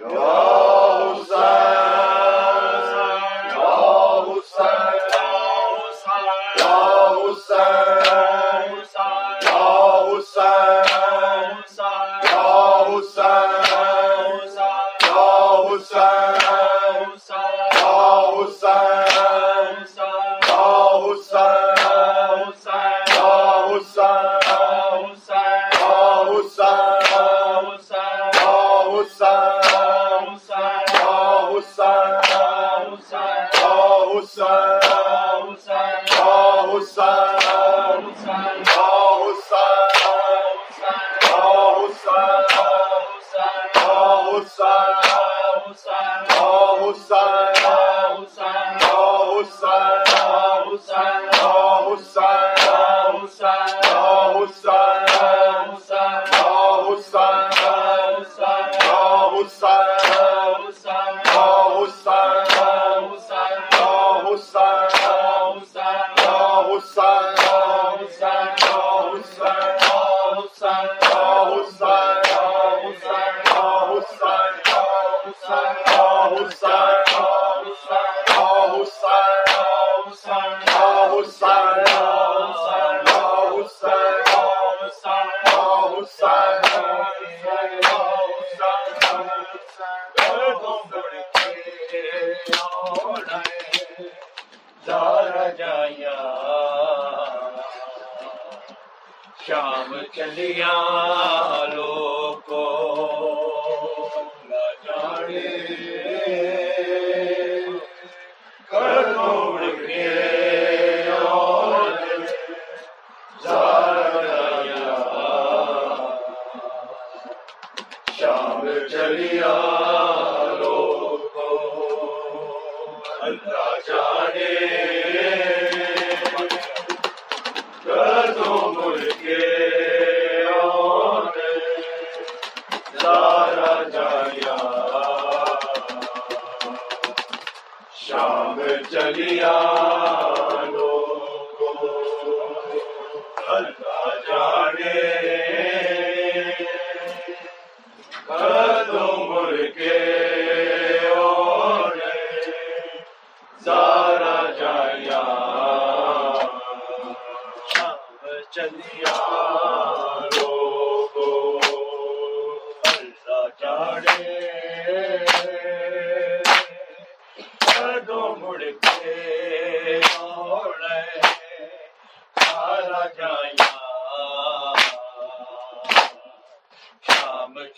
Yeah. غصہ چلیاں۔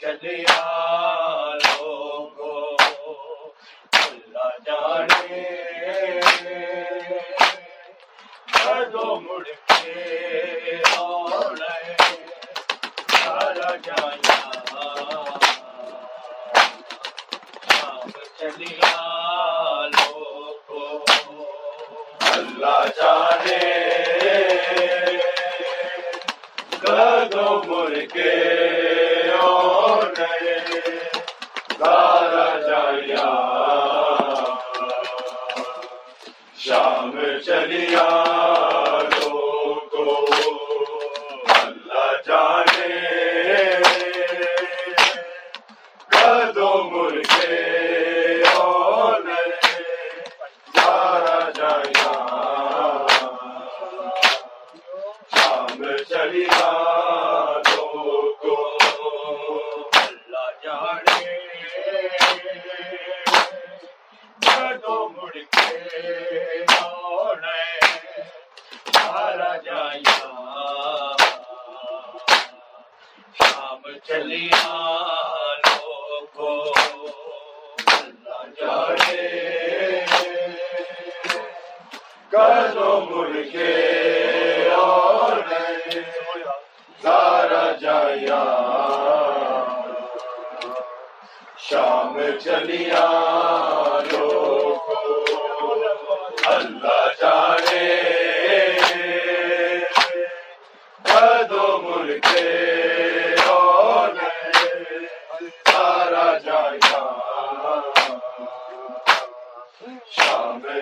چلیا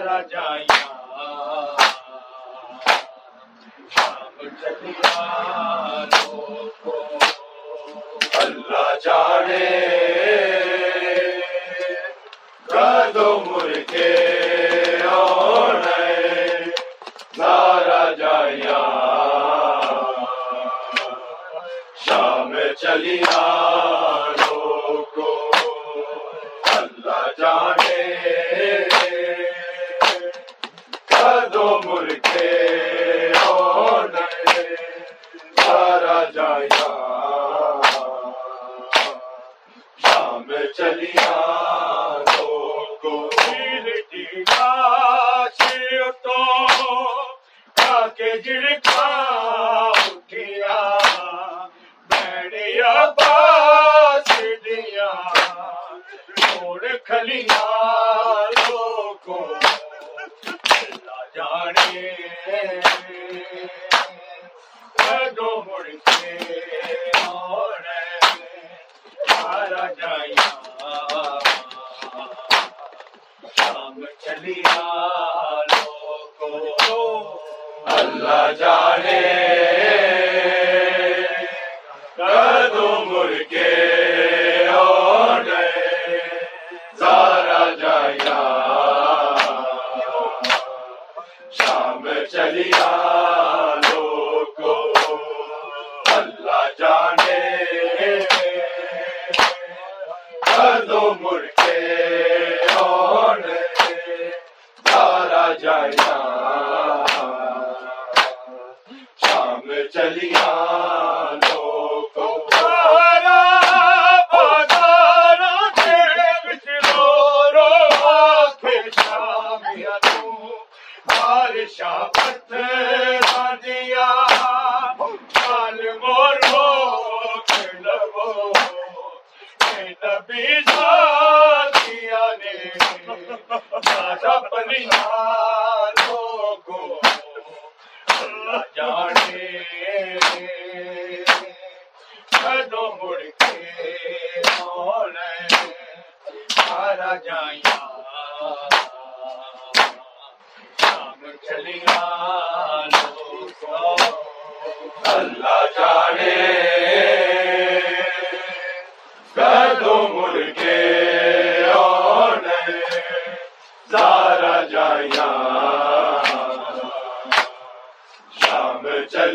اللہ جانے۔ کے جایا۔ شام چلیا جانے کدو چلیا اللہ جانے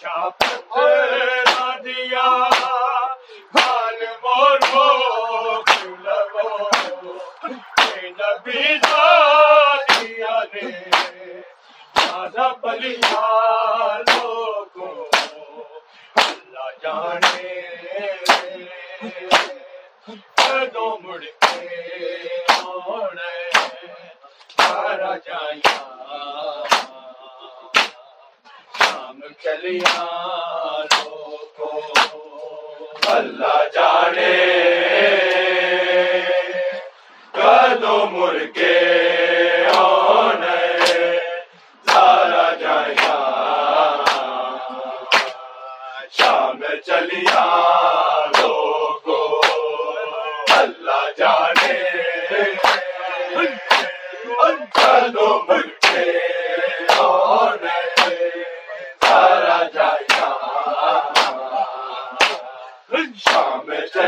شاپ دیا۔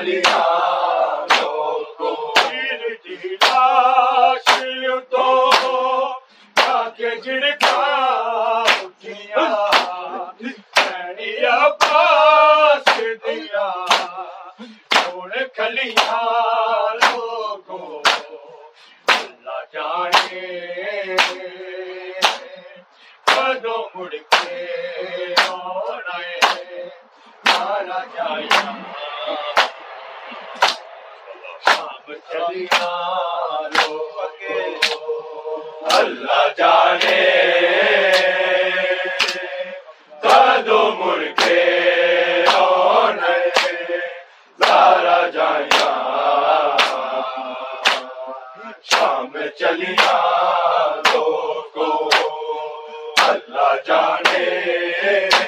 Solidaridad. شام چلیا دو اللہ جانے۔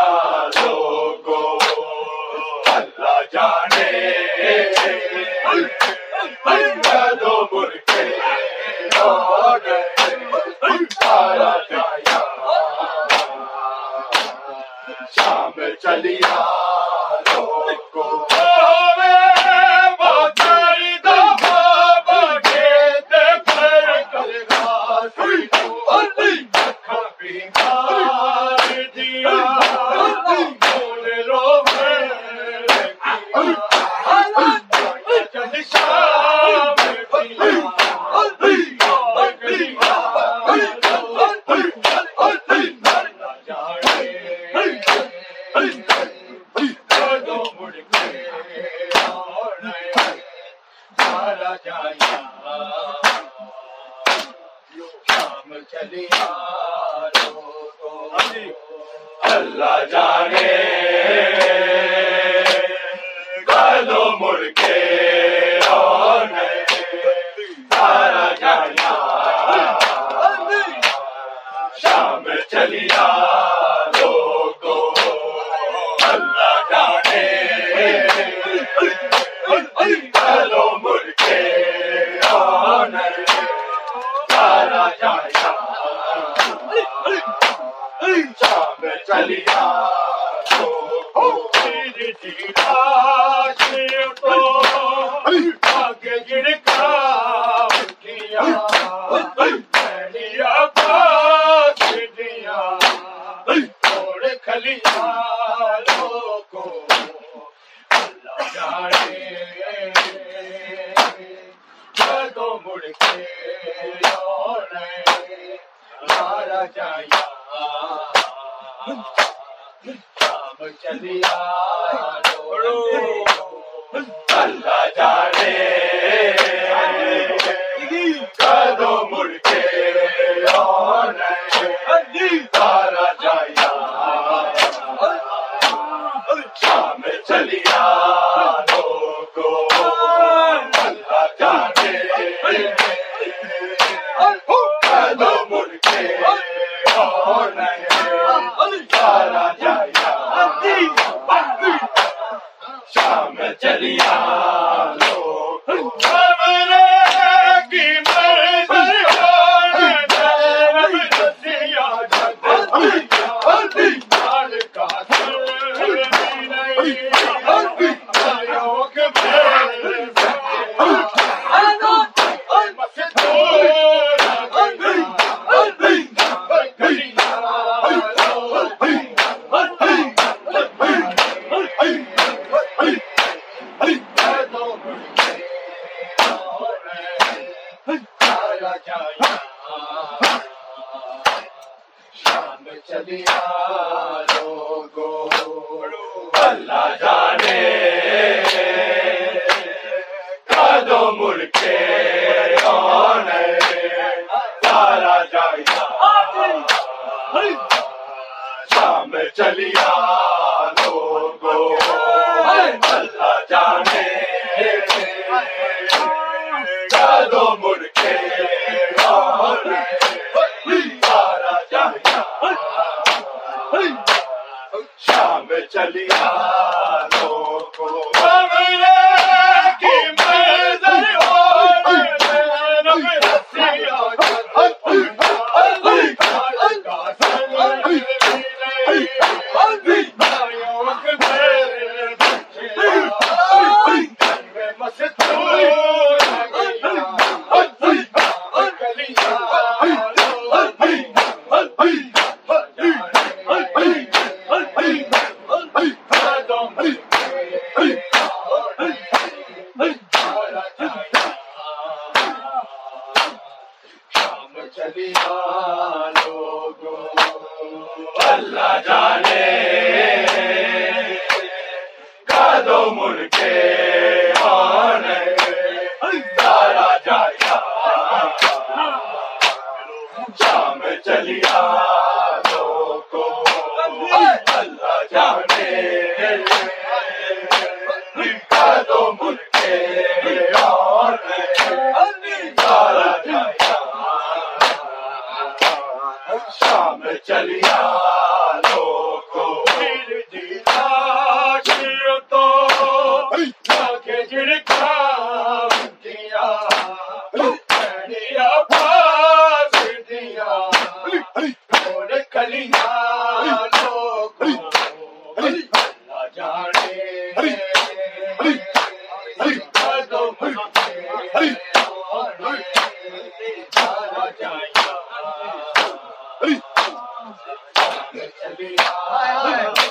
Yeah. جانے کا دو ملکے اللہ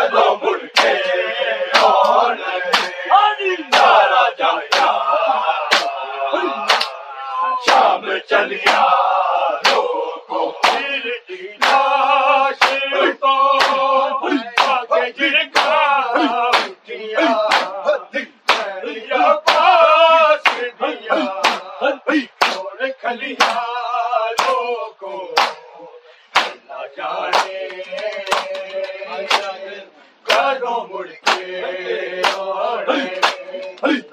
علی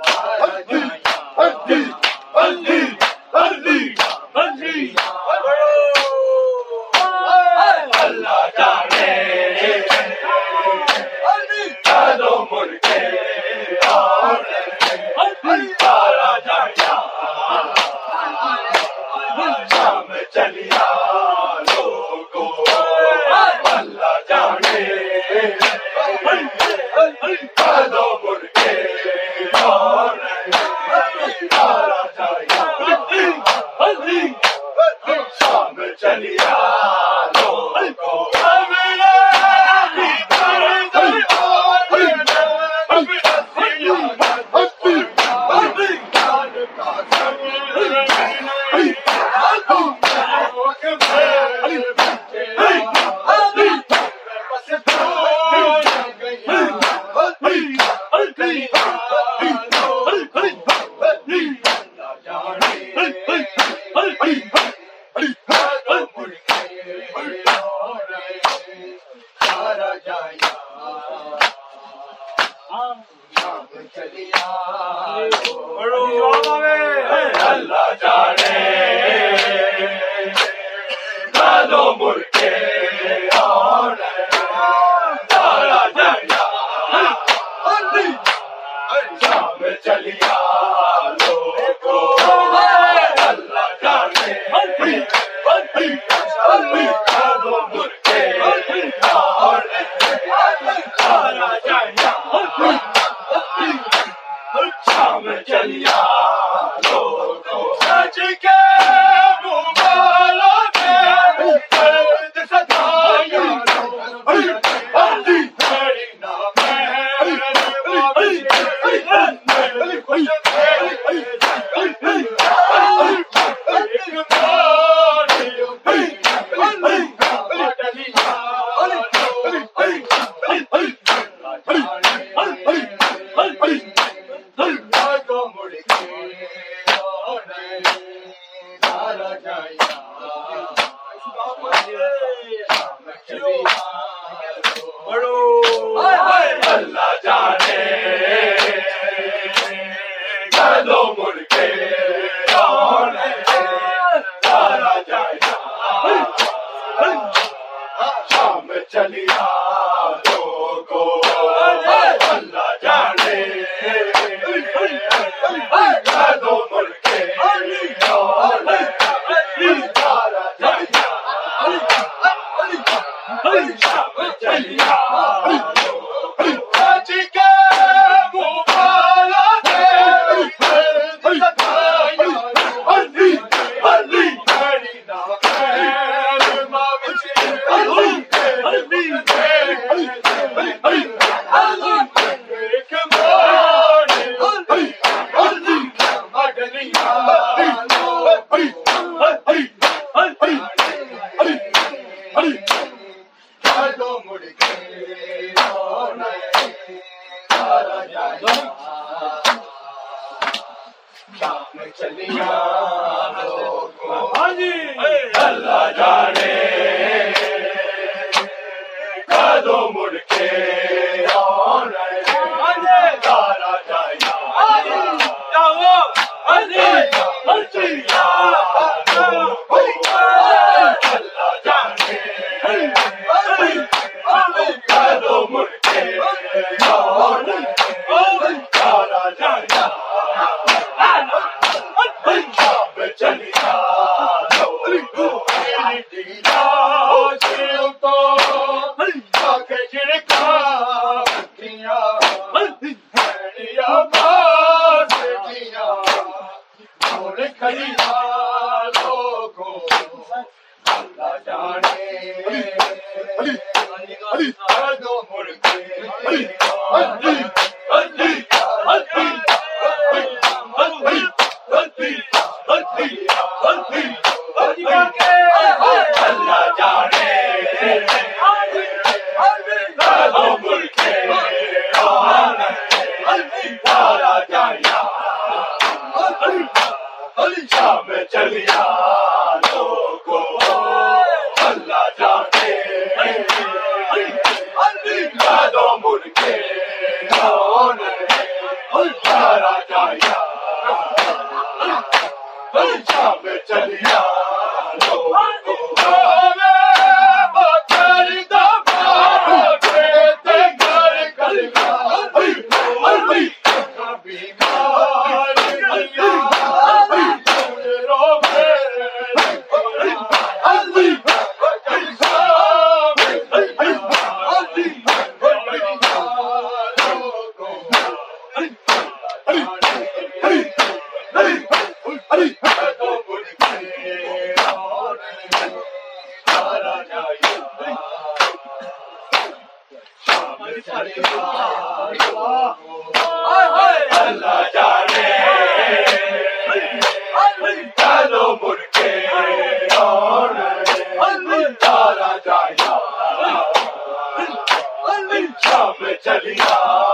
ہوں چلیا۔ Yeah.